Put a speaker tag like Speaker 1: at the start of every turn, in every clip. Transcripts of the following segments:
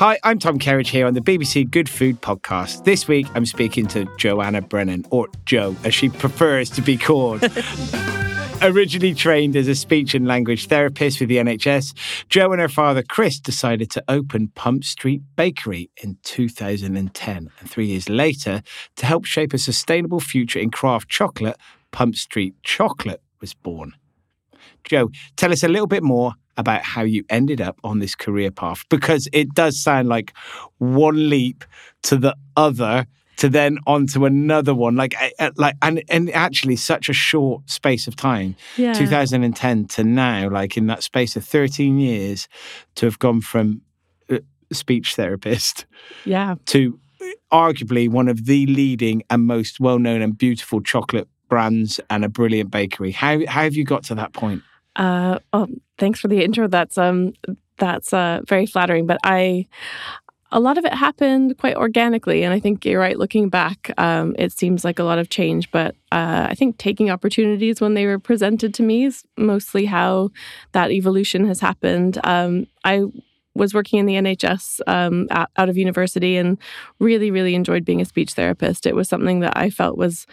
Speaker 1: Hi, I'm Tom Kerridge here on the BBC Good Food podcast. This week I'm speaking to Joanna Brennan, or Jo, as she prefers to be called. Originally trained as a speech and language therapist with the NHS, Jo and her father Chris decided to open Pump Street Bakery in 2010. And three years later, to help shape a sustainable future in craft chocolate, Pump Street Chocolate was born. Jo, tell us a little bit more about how you ended up on this career path because it does sound like one leap to the other to then onto another one like eh, eh, like and and actually such a short space of time
Speaker 2: Yeah.
Speaker 1: 2010 to now like in that space of 13 years to have gone from uh, speech therapist
Speaker 2: Yeah.
Speaker 1: to eh, arguably one of the leading and most well-known and beautiful chocolate brands and a brilliant bakery how how have you got to that point
Speaker 2: Uh, oh, thanks for the intro. That's um, that's uh, very flattering. But I, a lot of it happened quite organically, and I think you're right. Looking back, um, it seems like a lot of change. But uh, I think taking opportunities when they were presented to me is mostly how that evolution has happened. Um, I was working in the NHS um, out of university and really, really enjoyed being a speech therapist. It was something that I felt was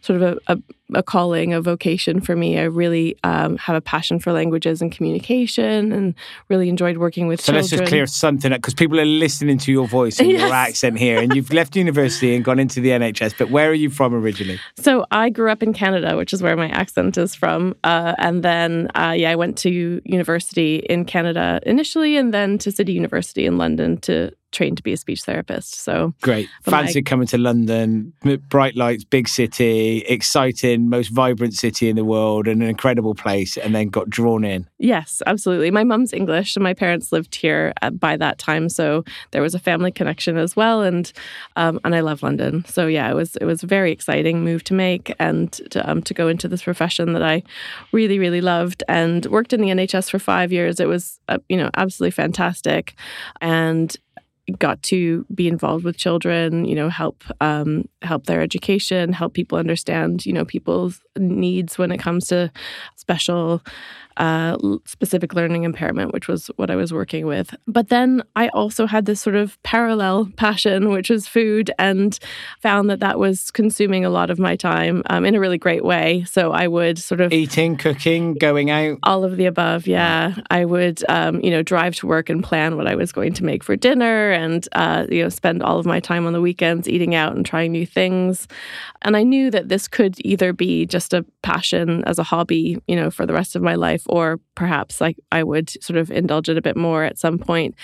Speaker 2: sort of a, a, a calling, a vocation for me. I really um, have a passion for languages and communication and really enjoyed working with
Speaker 1: So
Speaker 2: children.
Speaker 1: let's just clear something up because people are listening to your voice and
Speaker 2: Yes.
Speaker 1: your accent here, and you've left university and gone into the NHS. But where are you from originally?
Speaker 2: So I grew up in Canada, which is where my accent is from. Uh, and then, uh, yeah, I went to university in Canada initially and then to City University in London to train to be a speech therapist. So
Speaker 1: Great.
Speaker 2: But my-
Speaker 1: Fancy coming to London, bright lights, big city, exciting, most vibrant city in the world, and an incredible place, and then got drawn in.
Speaker 2: Yes, absolutely. My mum's English and my parents lived here uh, by that time, so there was a family connection as well. And um, and I love London, so yeah, it was it was a very exciting move to make and to, um, to go into this profession that I really really loved and worked in the NHS for five years. It was uh, you know absolutely fantastic, and got to be involved with children you know help um, help their education help people understand you know people's needs when it comes to special uh, specific learning impairment which was what i was working with but then i also had this sort of parallel passion which was food and found that that was consuming a lot of my time um, in a really great way so i would sort of
Speaker 1: Eating, cooking, going out.
Speaker 2: all of the above, yeah. I would, um, you know, drive to work and plan what I was going to make for dinner, and uh, you know, spend all of my time on the weekends eating out and trying new things. And I knew that this could either be just a passion as a hobby, you know, for the rest of my life, or perhaps like I would sort of indulge it a bit more at some point.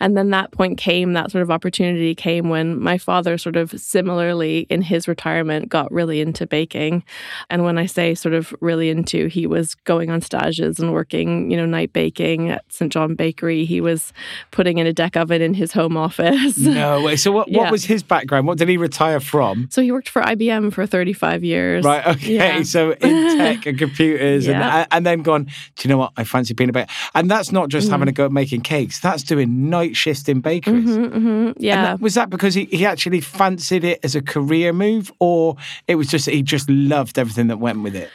Speaker 2: And then that point came, that sort of opportunity came when my father sort of similarly in his retirement got really into baking. And when I say sort of really into, he was going on stages and working, you know, night baking at St. John Bakery. He was putting in a deck oven in his home office.
Speaker 1: No way. So what, what
Speaker 2: Yeah.
Speaker 1: was his background? What did he retire from?
Speaker 2: So he worked for IBM for 35 years.
Speaker 1: Right. Okay.
Speaker 2: Yeah.
Speaker 1: So in tech and computers,
Speaker 2: Yeah.
Speaker 1: and and then gone. Do you know what? I fancy being a baker. And that's not just
Speaker 2: Mm.
Speaker 1: having a go at making cakes. That's doing night shifts in bakeries.
Speaker 2: Mhm, mhm. Yeah.
Speaker 1: that- was that because he, he actually fancied it as a career move, or it was just he just loved everything that went with it?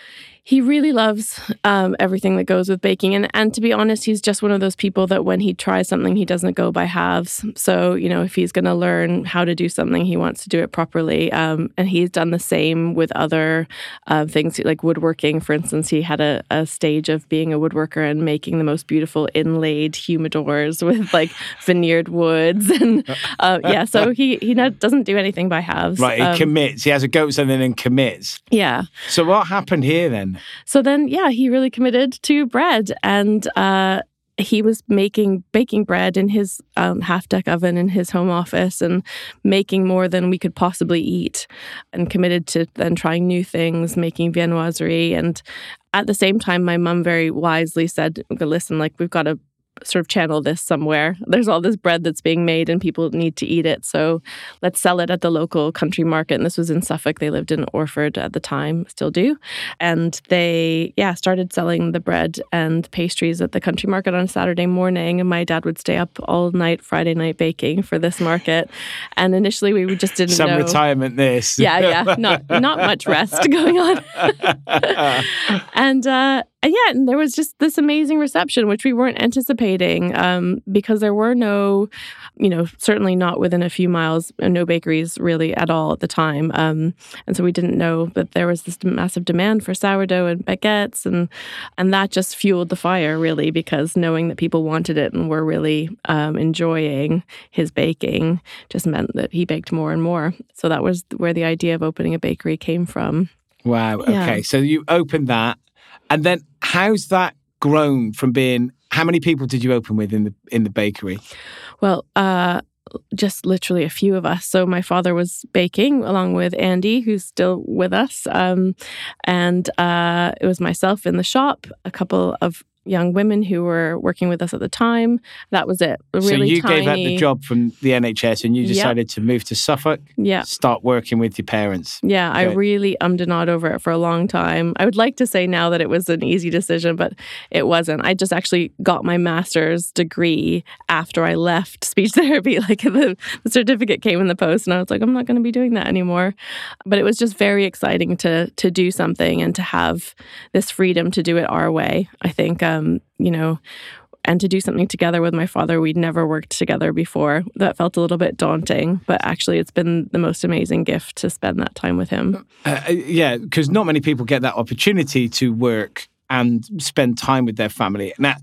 Speaker 2: He really loves um, everything that goes with baking. And, and to be honest, he's just one of those people that when he tries something, he doesn't go by halves. So, you know, if he's going to learn how to do something, he wants to do it properly. Um, and he's done the same with other uh, things like woodworking. For instance, he had a, a stage of being a woodworker and making the most beautiful inlaid humidors with like veneered woods. And uh, yeah, so he, he doesn't do anything by halves.
Speaker 1: Right. He um, commits. He has a go at something and commits.
Speaker 2: Yeah.
Speaker 1: So what happened here then?
Speaker 2: So then, yeah, he really committed to bread and, uh, he was making baking bread in his um, half deck oven in his home office and making more than we could possibly eat and committed to then trying new things making viennoiserie. And at the same time my mum very wisely said listen like we've got to sort of channel this somewhere. There's all this bread that's being made and people need to eat it. So let's sell it at the local country market. And this was in Suffolk. They lived in Orford at the time, still do. And they, yeah, started selling the bread and pastries at the country market on Saturday morning. And my dad would stay up all night, Friday night baking for this market. And initially we just didn't
Speaker 1: Some
Speaker 2: know.
Speaker 1: retirement this.
Speaker 2: Yeah, yeah. Not, not much rest going on. and, uh, and yeah, and there was just this amazing reception, which we weren't anticipating um, because there were no, you know, certainly not within a few miles, uh, no bakeries really at all at the time. Um, and so we didn't know that there was this massive demand for sourdough and baguettes, and and that just fueled the fire really because knowing that people wanted it and were really um, enjoying his baking just meant that he baked more and more. So that was where the idea of opening a bakery came from.
Speaker 1: Wow. Yeah. Okay. So you opened that and then how's that grown from being how many people did you open with in the in the bakery?
Speaker 2: Well, uh just literally a few of us. So my father was baking along with Andy, who's still with us, um, and uh, it was myself in the shop, a couple of young women who were working with us at the time. That was it.
Speaker 1: Really so you tiny... gave up the job from the NHS and you decided yep. to move to Suffolk.
Speaker 2: Yeah.
Speaker 1: Start working with your parents.
Speaker 2: Yeah, I really ummed and awed over it for a long time. I would like to say now that it was an easy decision, but it wasn't. I just actually got my master's degree after I left speech therapy. Like the, the certificate came in the post, and I was like, I'm not going to be doing that anymore. But it was just very exciting to to do something and to have this freedom to do it our way. I think uh, um, you know, and to do something together with my father. We'd never worked together before. That felt a little bit daunting, but actually, it's been the most amazing gift to spend that time with him.
Speaker 1: Uh, uh yeah, because not many people get that opportunity to work and spend time with their family. Now,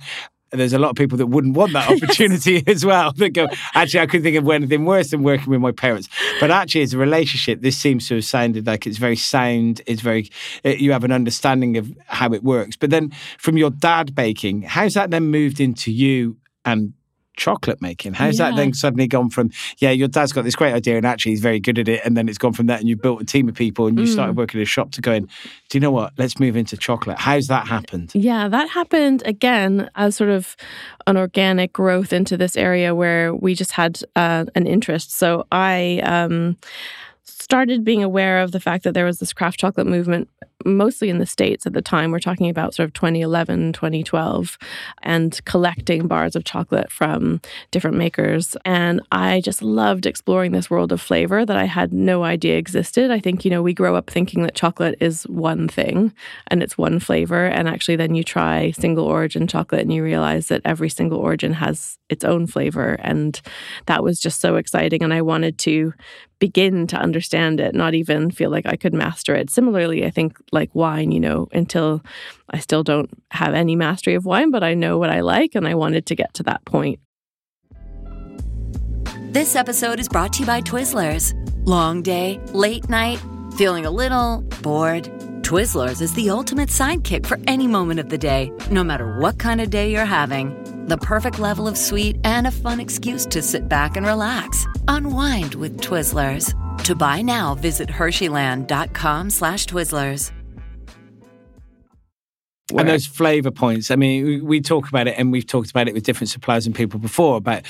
Speaker 1: there's a lot of people that wouldn't want that opportunity yes. as well that go actually i couldn't think of anything worse than working with my parents but actually as a relationship this seems to have sounded like it's very sound it's very it, you have an understanding of how it works but then from your dad baking how's that then moved into you and chocolate making. How's yeah. that then suddenly gone from, yeah, your dad's got this great idea and actually he's very good at it. And then it's gone from that and you've built a team of people and you mm. started working in a shop to going, do you know what? Let's move into chocolate. How's that happened?
Speaker 2: Yeah, that happened again as sort of an organic growth into this area where we just had uh, an interest. So I, um, started being aware of the fact that there was this craft chocolate movement mostly in the states at the time. We're talking about sort of 2011 2012 and collecting bars of chocolate from different makers. And i just loved exploring this world of flavor that i had no idea existed. I think you know we grow up thinking that chocolate is one thing and it's one flavor. And actually then you try single origin chocolate and you realize that every single origin has its own flavor. And that was just so exciting. And i wanted to begin to understand it, not even feel like I could master it. Similarly, I think like wine, you know, until I still don't have any mastery of wine, but I know what I like and I wanted to get to that point.
Speaker 3: This episode is brought to you by Twizzlers. Long day, late night, feeling a little bored. Twizzlers is the ultimate sidekick for any moment of the day, no matter what kind of day you're having the perfect level of sweet and a fun excuse to sit back and relax. Unwind with Twizzlers. To buy now, visit Hersheyland.com slash Twizzlers.
Speaker 1: And those flavor points. I mean, we talk about it, and we've talked about it with different suppliers and people before about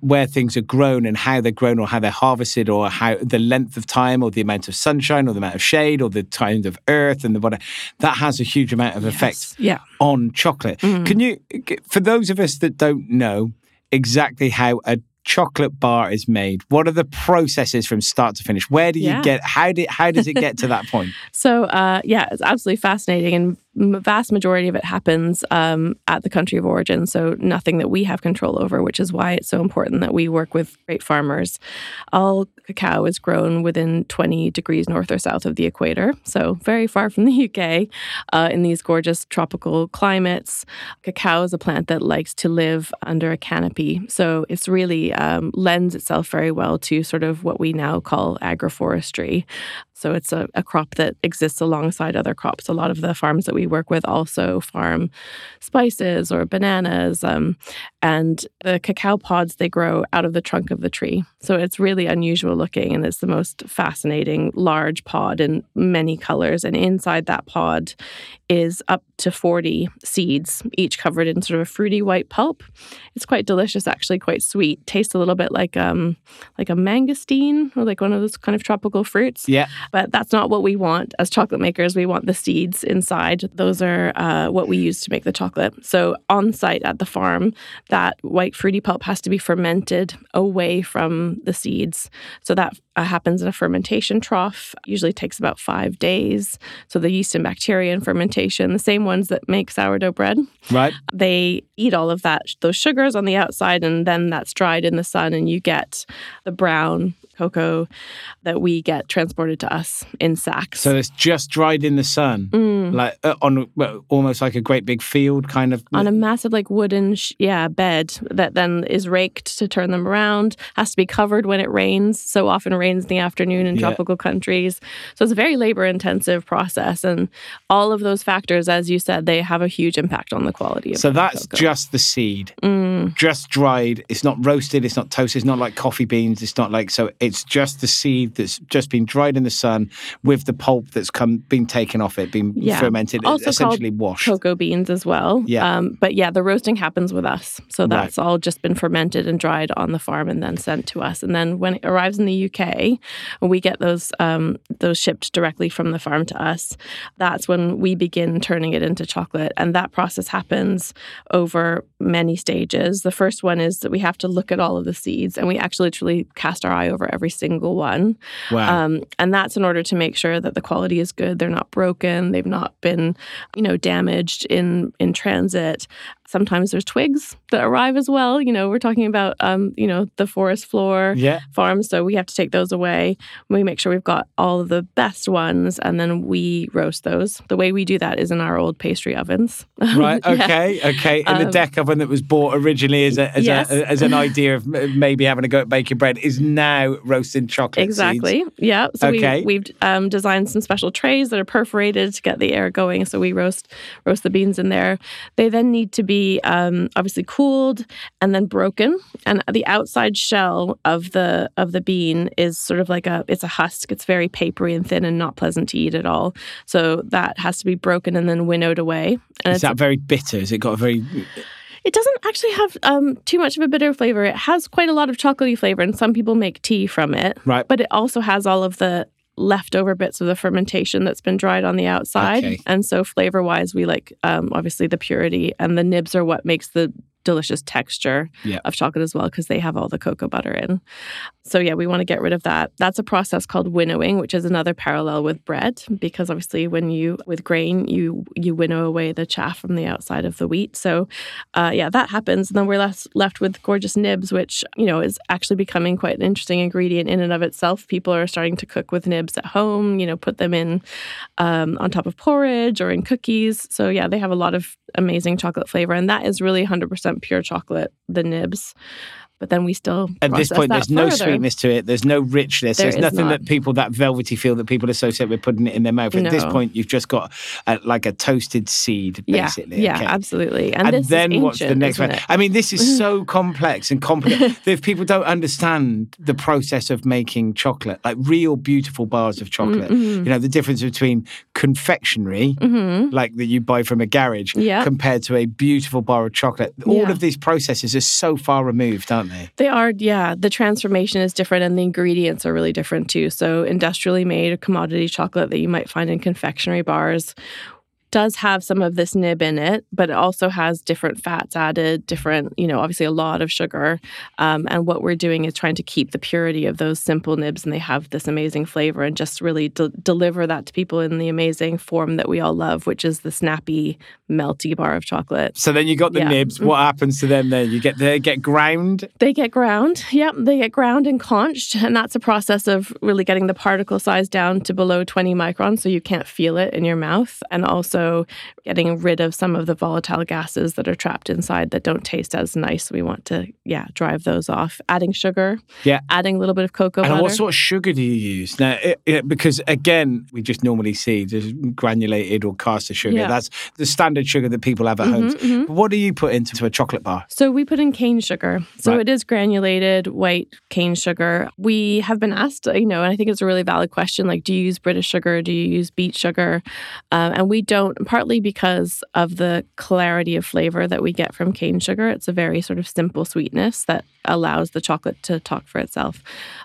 Speaker 1: where things are grown and how they're grown, or how they're harvested, or how the length of time, or the amount of sunshine, or the amount of shade, or the kind of earth, and the whatever. That has a huge amount of effect
Speaker 2: yes. yeah.
Speaker 1: on chocolate. Mm. Can you, for those of us that don't know exactly how a chocolate bar is made? What are the processes from start to finish? Where do you
Speaker 2: Yeah.
Speaker 1: get? How did how does it get to that point?
Speaker 2: So, uh, yeah, it's absolutely fascinating. And vast majority of it happens um, at the country of origin. So, nothing that we have control over, which is why it's so important that we work with great farmers. All cacao is grown within 20 degrees north or south of the equator. So, very far from the UK uh, in these gorgeous tropical climates. Cacao is a plant that likes to live under a canopy. So, it's really um, lends itself very well to sort of what we now call agroforestry. So it's a, a crop that exists alongside other crops. A lot of the farms that we work with also farm spices or bananas. Um, and the cacao pods, they grow out of the trunk of the tree. So it's really unusual looking and it's the most fascinating large pod in many colors. And inside that pod is up to 40 seeds, each covered in sort of a fruity white pulp. It's quite delicious, actually, quite sweet. Tastes a little bit like um like a mangosteen or like one of those kind of tropical fruits.
Speaker 1: Yeah.
Speaker 2: But that's not what we want as chocolate makers. We want the seeds inside. Those are uh, what we use to make the chocolate. So on site at the farm, that white fruity pulp has to be fermented away from the seeds. So that uh, happens in a fermentation trough. Usually takes about five days. So the yeast and bacteria in fermentation, the same ones that make sourdough bread,
Speaker 1: Right.
Speaker 2: they eat all of that those sugars on the outside and then that's dried in the sun and you get the brown cocoa that we get transported to us in sacks
Speaker 1: So it's just dried in the sun,
Speaker 2: Mm.
Speaker 1: like uh, on well, almost like a great big field, kind of.
Speaker 2: on a massive like wooden sh- yeah bed that then is raked to turn them around has to be covered when it rains so often rains in the afternoon in
Speaker 1: Yeah.
Speaker 2: tropical countries so it's a very labor intensive process and all of those factors as you said they have a huge impact on the quality of
Speaker 1: so that's
Speaker 2: cocoa.
Speaker 1: just the seed,
Speaker 2: Mm.
Speaker 1: just dried. It's not roasted. It's not toasted. It's not like coffee beans. It's not like so. It's just the seed that's just been dried in the sun with the pulp that's come been taken off it, been
Speaker 2: Yeah.
Speaker 1: fermented,
Speaker 2: Also
Speaker 1: essentially washed.
Speaker 2: cocoa beans as well.
Speaker 1: Yeah.
Speaker 2: Um, but yeah, the roasting happens with us. So
Speaker 1: Right.
Speaker 2: that's all just been fermented and dried on the farm and then sent to us. And then when it arrives in the UK, we get those um, those shipped directly from the farm to us. That's when we begin turning it into chocolate. And that process happens over many stages. The first one is that we have to look at all of the seeds and we actually literally cast our eye over every single one.
Speaker 1: Wow.
Speaker 2: Um, and that's in order to make sure that the quality is good. They're not broken. They've not been, you know, damaged in in transit. Sometimes there's twigs that arrive as well. You know, we're talking about, um, you know, the forest floor
Speaker 1: yeah.
Speaker 2: farms, so we have to take those away. We make sure we've got all of the best ones, and then we roast those. The way we do that is in our old pastry ovens.
Speaker 1: Right.
Speaker 2: Yeah.
Speaker 1: Okay. Okay. And the
Speaker 2: Um,
Speaker 1: deck oven that was bought originally as a as,
Speaker 2: Yes.
Speaker 1: a, as an idea of maybe having a go at baking bread is now roasting chocolate. seeds.
Speaker 2: Exactly. Yeah. So
Speaker 1: Okay.
Speaker 2: we, we've um, designed some special trays that are perforated to get the air going. So we roast roast the beans in there. They then need to be um, obviously cooled and then broken. And the outside shell of the of the bean is sort of like a it's a husk. It's very papery and thin and not pleasant to eat at all. So that has to be broken and then winnowed away. And
Speaker 1: Is
Speaker 2: it's
Speaker 1: that very bitter? Has it got a very
Speaker 2: it doesn't actually have um, too much of a bitter flavor. It has quite a lot of chocolatey flavor, and some people make tea from it.
Speaker 1: Right.
Speaker 2: But it also has all of the leftover bits of the fermentation that's been dried on the outside.
Speaker 1: Okay.
Speaker 2: And so, flavor wise, we like um, obviously the purity, and the nibs are what makes the delicious texture
Speaker 1: Yeah.
Speaker 2: of chocolate as well because they have all the cocoa butter in. So yeah, we want to get rid of that. That's a process called winnowing, which is another parallel with bread because obviously when you with grain you you winnow away the chaff from the outside of the wheat. So uh, yeah, that happens, and then we're left left with gorgeous nibs, which you know is actually becoming quite an interesting ingredient in and of itself. People are starting to cook with nibs at home. You know, put them in um, on top of porridge or in cookies. So yeah, they have a lot of amazing chocolate flavor, and that is really 100% pure chocolate. The nibs. But then we still
Speaker 1: At this point, there's no sweetness to it. There's no richness.
Speaker 2: There
Speaker 1: there's nothing
Speaker 2: not.
Speaker 1: that people that velvety feel that people associate with putting it in their mouth. At this point, you've just got a, like a toasted seed, basically.
Speaker 2: yeah,
Speaker 1: okay.
Speaker 2: absolutely. And,
Speaker 1: And, then
Speaker 2: is
Speaker 1: what's the next one? I mean, this is so complex and complicated. if people don't understand the process of making chocolate, like real beautiful bars of chocolate,
Speaker 2: Mm-hmm.
Speaker 1: you know, the difference between confectionery, like that you buy from a garage,
Speaker 2: Yeah.
Speaker 1: compared to a beautiful bar of chocolate. All
Speaker 2: Yeah.
Speaker 1: of these processes are so far removed, aren't they?
Speaker 2: They are, yeah. The transformation is different and the ingredients are really different too. So, industrially made commodity chocolate that you might find in confectionery bars does have some of this nib in it, but it also has different fats added, different, you know, obviously a lot of sugar. Um, and what we're doing is trying to keep the purity of those simple nibs, and they have this amazing flavor, and just really de- deliver that to people in the amazing form that we all love, which is the snappy, melty bar of chocolate.
Speaker 1: So then you got the
Speaker 2: Yeah.
Speaker 1: nibs. What happens to them then? You get they get ground.
Speaker 2: They get ground. Yep, they get ground and conched, and that's a process of really getting the particle size down to below 20 microns so you can't feel it in your mouth, and also getting rid of some of the volatile gases that are trapped inside that don't taste as nice. We want to, yeah, drive those off. Adding sugar,
Speaker 1: Yeah.
Speaker 2: adding a little bit of cocoa
Speaker 1: And
Speaker 2: butter.
Speaker 1: what sort of sugar do you use now? It, it- because again, we just normally see just granulated or caster sugar.
Speaker 2: Yeah.
Speaker 1: That's the standard sugar that people have at home.
Speaker 2: Mhm, mhm.
Speaker 1: What do you put into a chocolate bar?
Speaker 2: So we put in cane sugar. So
Speaker 1: Right.
Speaker 2: it is granulated white cane sugar. We have been asked, you know, and I think it's a really valid question like, do you use British sugar? Do you use beet sugar? Um, and we don't, partly because of the clarity of flavor that we get from cane sugar. It's a very sort of simple sweetness that allows the chocolate to talk for itself.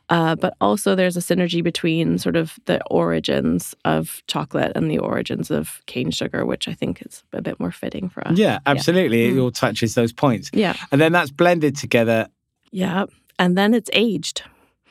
Speaker 2: Uh, but also, there's a synergy between sort of the origins of chocolate and the origins of cane sugar, which I think is a bit more fitting for us.
Speaker 1: Yeah, absolutely.
Speaker 2: Mm.
Speaker 1: It all touches those points.
Speaker 2: Yeah.
Speaker 1: And then that's blended together.
Speaker 2: Yeah. And then it's aged.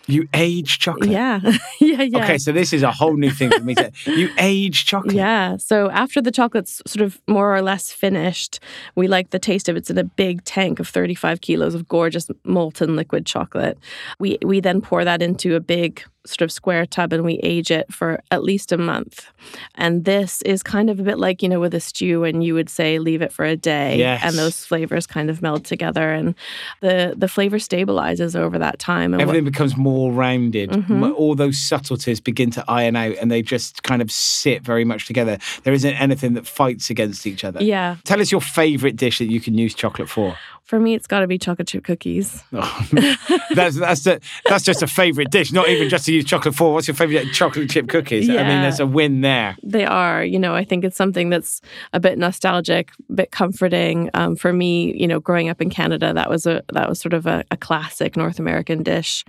Speaker 1: You age chocolate.
Speaker 2: Yeah. yeah. Yeah.
Speaker 1: Okay, so this is a whole new thing for me. To, you age chocolate.
Speaker 2: Yeah. So after the chocolate's sort of more or less finished, we like the taste of it. It's in a big tank of 35 kilos of gorgeous molten liquid chocolate. We we then pour that into a big sort of square tub and we age it for at least a month. And this is kind of a bit like, you know, with a stew and you would say leave it for a day
Speaker 1: Yes.
Speaker 2: and those flavors kind of meld together and the the flavor stabilizes over that time. What-
Speaker 1: Everything becomes more rounded.
Speaker 2: Mhm.
Speaker 1: All those subtleties begin to iron out and they just kind of sit very much together. There isn't anything that fights against each other.
Speaker 2: yeah.
Speaker 1: Tell us your favorite dish that you can use chocolate for.
Speaker 2: For me, it's got to be chocolate chip cookies.
Speaker 1: Oh, that's that's the, that's just a favorite dish, not even just to use chocolate for. What's your favorite chocolate chip cookies? I mean, there's a win there.
Speaker 2: They are, you know, I think it's something that's a bit nostalgic, a bit comforting. Um, for me, you know, growing up in Canada, that was a that was sort of a, a classic North American dish,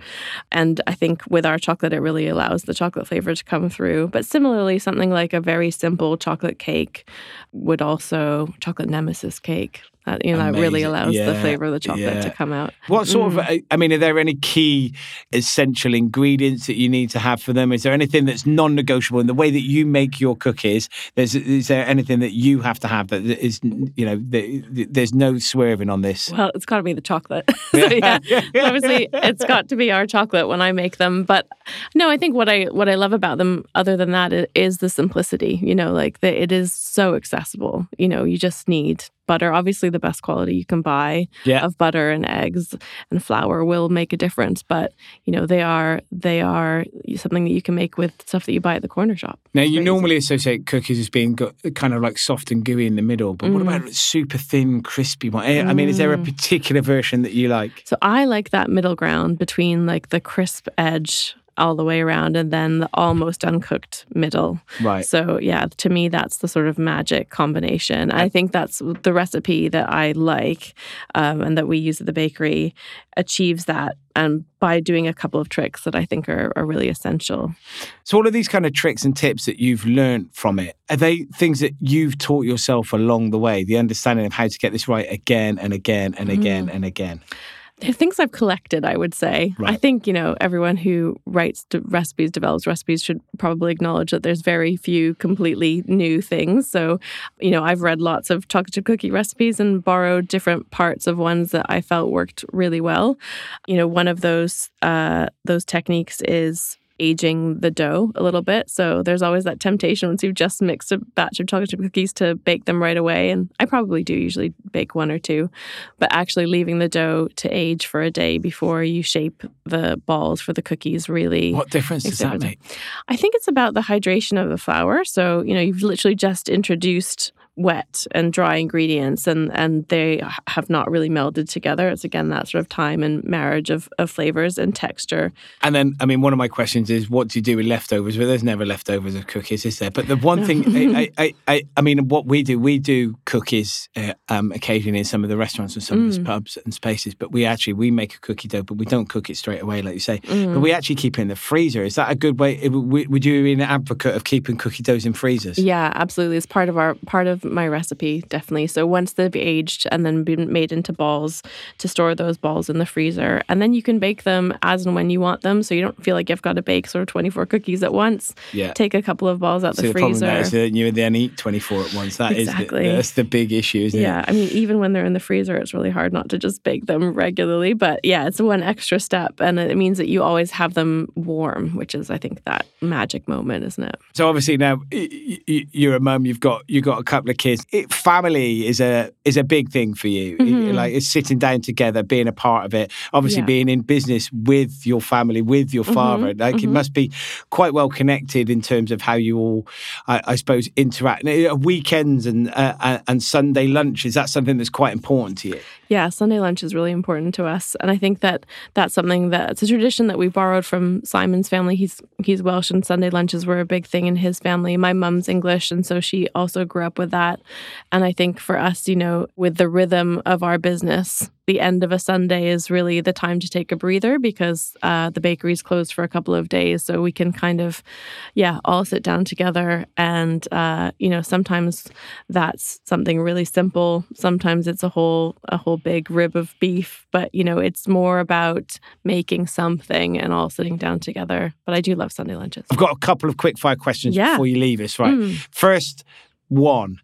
Speaker 2: and I think with our chocolate, it really allows the chocolate flavor to come through. But similarly, something like a very simple chocolate cake would also chocolate nemesis cake. That you know, that really
Speaker 1: Amazing.
Speaker 2: allows the flavor of the chocolate
Speaker 1: yeah.
Speaker 2: to come out.
Speaker 1: What sort
Speaker 2: Mm.
Speaker 1: of? I mean, are there any key essential ingredients that you need to have for them? Is there anything that's non-negotiable in the way that you make your cookies? There's, is there anything that you have to have that is, you know, that, there's no swerving on this?
Speaker 2: Well, it's got to be the chocolate. so, yeah, obviously, it's got to be our chocolate when I make them. But no, I think what I what I love about them, other than that, is the simplicity. You know, like the, it is so accessible. You know, you just need butter. Obviously, the best quality you can buy
Speaker 1: Yeah.
Speaker 2: of butter and eggs and flour will make a difference. But you know, they are they are something that you can make with stuff that you buy at the corner shop.
Speaker 1: Now, you
Speaker 2: Crazy.
Speaker 1: normally associate cookies as being go- kind of like soft and gooey in the middle, but what
Speaker 2: Mm.
Speaker 1: about super thin, crispy one? Eh, I mean, is there a
Speaker 2: Mm.
Speaker 1: particular version that you like?
Speaker 2: So I like that middle ground between like the crisp edge all the way around and then the almost uncooked middle.
Speaker 1: Right.
Speaker 2: So yeah, to me that's the sort of magic combination. I think that's the recipe that I like um, and that we use at the bakery achieves that and by doing a couple of tricks that I think are, are really essential.
Speaker 1: So, all of these kind of tricks and tips that you've learned from it, are they things that you've taught yourself along the way? The understanding of how to get this right again and again and again and again?
Speaker 2: They're things I've collected, I would say. I think, you know, everyone who writes recipes, develops recipes should probably acknowledge that there's very few completely new things. So, you know, I've read lots of chocolate chip cookie recipes and borrowed different parts of ones that I felt worked really well. You know, one of those uh, those techniques is aging the dough a little bit. So there's always that temptation once you've just mixed a batch of chocolate chip cookies to bake them right away. And I probably do usually bake one or two, but actually leaving the dough to age for a day before you shape the balls for the cookies really.
Speaker 1: What difference does that make?
Speaker 2: I think it's about the hydration of the flour. So, you know, you've literally just introduced wet and dry ingredients and and they have not really melded together. It's again that sort of time and marriage of, of flavors and texture.
Speaker 1: And then i mean one of my questions is what do you do with leftovers? Well there's never leftovers of cookies is there? But the one thing I, I, I, I mean what we do we do cookies uh, um, occasionally in some of the restaurants and some mm. of the pubs and spaces but we actually we make a cookie dough but we don't cook it straight away like you say. Mm. but we actually keep it in the freezer. Is that a good way would you be an advocate of keeping cookie doughs in freezers?
Speaker 2: Yeah absolutely. It's part of our part of my recipe, definitely. So once they've aged and then been made into balls, to store those balls in the freezer. And then you can bake them as and when you want them. So you don't feel like you've got to bake sort of 24 cookies at once.
Speaker 1: Yeah.
Speaker 2: Take a couple of balls out
Speaker 1: so
Speaker 2: the,
Speaker 1: the
Speaker 2: freezer.
Speaker 1: Problem is that you then eat 24 at once. That exactly. is the, that's the big issue, isn't
Speaker 2: yeah.
Speaker 1: it?
Speaker 2: Yeah. I mean, even when they're in the freezer, it's really hard not to just bake them regularly. But yeah, it's one extra step. And it means that you always have them warm, which is, I think, that magic moment, isn't it?
Speaker 1: So obviously now you're a mum, you've got, you've got a couple of kids. It, family is a is a big thing for you. Mm-hmm. Like it's sitting down together, being a part of it. Obviously, yeah. being in business with your family, with your mm-hmm. father. Mm-hmm. Like mm-hmm. it must be quite well connected in terms of how you all, I, I suppose, interact. Uh, weekends and uh, and Sunday lunch is that something that's quite important to you?
Speaker 2: Yeah, Sunday lunch is really important to us, and I think that that's something that it's a tradition that we borrowed from Simon's family. He's he's Welsh, and Sunday lunches were a big thing in his family. My mum's English, and so she also grew up with that. And I think for us, you know, with the rhythm of our business, the end of a Sunday is really the time to take a breather because uh, the bakery's closed for a couple of days. So we can kind of, yeah, all sit down together. And, uh, you know, sometimes that's something really simple. Sometimes it's a whole, a whole big rib of beef. But, you know, it's more about making something and all sitting down together. But I do love Sunday lunches.
Speaker 1: I've got a couple of quick fire questions yeah. before you leave us, right? Mm. First one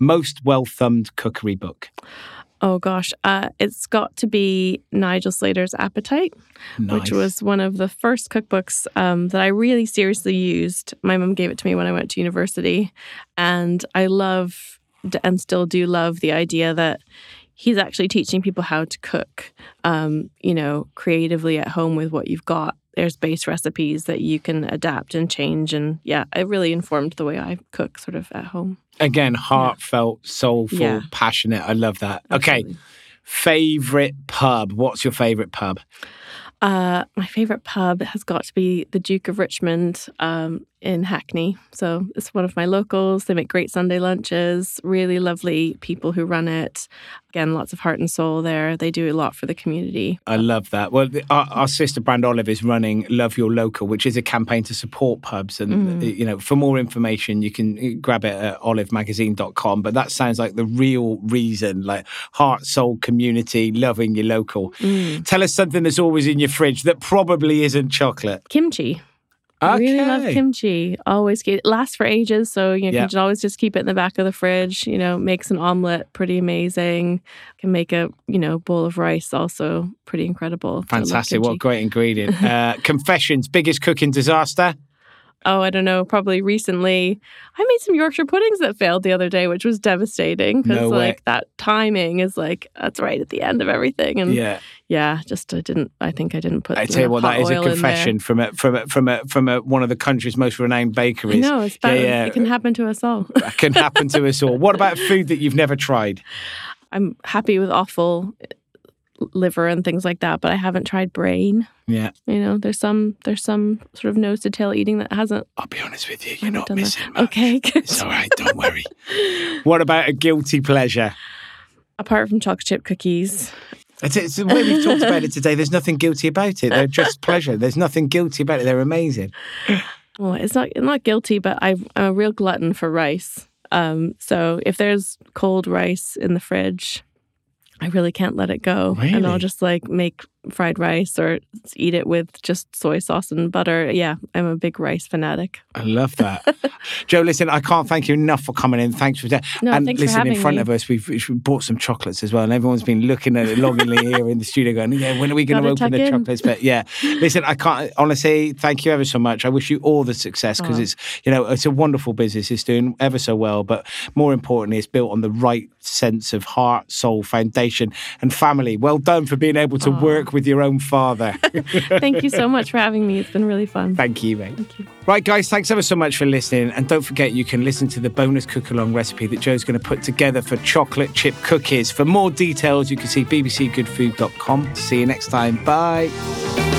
Speaker 1: most well thumbed cookery book.
Speaker 2: Oh gosh, uh, it's got to be Nigel Slater's Appetite, nice. which was one of the first cookbooks um, that I really seriously used. My mom gave it to me when I went to university, and I love and still do love the idea that he's actually teaching people how to cook, um, you know, creatively at home with what you've got. There's base recipes that you can adapt and change, and yeah, it really informed the way I cook, sort of at home
Speaker 1: again, heartfelt, soulful, yeah. passionate. I love that. Absolutely. Okay. Favorite pub. What's your favorite pub?
Speaker 2: Uh, my favorite pub has got to be the Duke of Richmond um, in Hackney. So it's one of my locals. They make great Sunday lunches, really lovely people who run it. Again, lots of heart and soul there. They do a lot for the community.
Speaker 1: I love that. Well, our, our sister brand Olive is running Love Your Local, which is a campaign to support pubs. And, mm. you know, for more information, you can grab it at olivemagazine.com. But that sounds like the real reason like heart, soul, community, loving your local. Mm. Tell us something that's always in your fridge that probably isn't chocolate.
Speaker 2: Kimchi. I really love kimchi. Always get it lasts for ages, so you, know, you can always just keep it in the back of the fridge. You know, makes an omelet pretty amazing. Can make a you know bowl of rice also pretty incredible.
Speaker 1: Fantastic! What great ingredient. uh, confessions: biggest cooking disaster
Speaker 2: oh, I don't know, probably recently, I made some Yorkshire puddings that failed the other day, which was devastating because no like that timing is like that's right at the end of everything, and yeah, yeah, just I didn't. I think I didn't put.
Speaker 1: I tell you what, that is a confession from a from a from a from a, one of the country's most renowned bakeries.
Speaker 2: No, it's bad. Yeah, yeah. It can happen to us all.
Speaker 1: it can happen to us all. What about food that you've never tried?
Speaker 2: I'm happy with offal liver and things like that, but I haven't tried brain.
Speaker 1: Yeah.
Speaker 2: You know, there's some there's some sort of nose to tail eating that hasn't.
Speaker 1: I'll be honest with you, you're not missing much.
Speaker 2: Okay, good.
Speaker 1: It's all right, don't worry. what about a guilty pleasure?
Speaker 2: Apart from chocolate chip cookies.
Speaker 1: It's, it's the way we've talked about it today. There's nothing guilty about it. They're just pleasure. There's nothing guilty about it. They're amazing.
Speaker 2: Well, it's not not guilty, but i am a real glutton for rice. Um, so if there's cold rice in the fridge, I really can't let it go.
Speaker 1: Really?
Speaker 2: And I'll just like make fried rice or eat it with just soy sauce and butter. Yeah, I'm a big rice fanatic.
Speaker 1: I love that. Jo, listen, I can't thank you enough for coming in. Thanks for that.
Speaker 2: No,
Speaker 1: and listen,
Speaker 2: in
Speaker 1: front
Speaker 2: me.
Speaker 1: of us, we've, we've, bought some chocolates as well. And everyone's been looking at it longingly here in the studio going, yeah, when are we going to open the in. chocolates? But yeah, listen, I can't, honestly, thank you ever so much. I wish you all the success because oh. it's, you know, it's a wonderful business. It's doing ever so well. But more importantly, it's built on the right sense of heart, soul, foundation, and family. Well done for being able to oh. work cook with your own father.
Speaker 2: Thank you so much for having me. It's been really fun.
Speaker 1: Thank you, mate. Thank you. Right, guys, thanks ever so much for listening. And don't forget, you can listen to the bonus cook along recipe that Jo's going to put together for chocolate chip cookies. For more details, you can see bbcgoodfood.com. See you next time. Bye.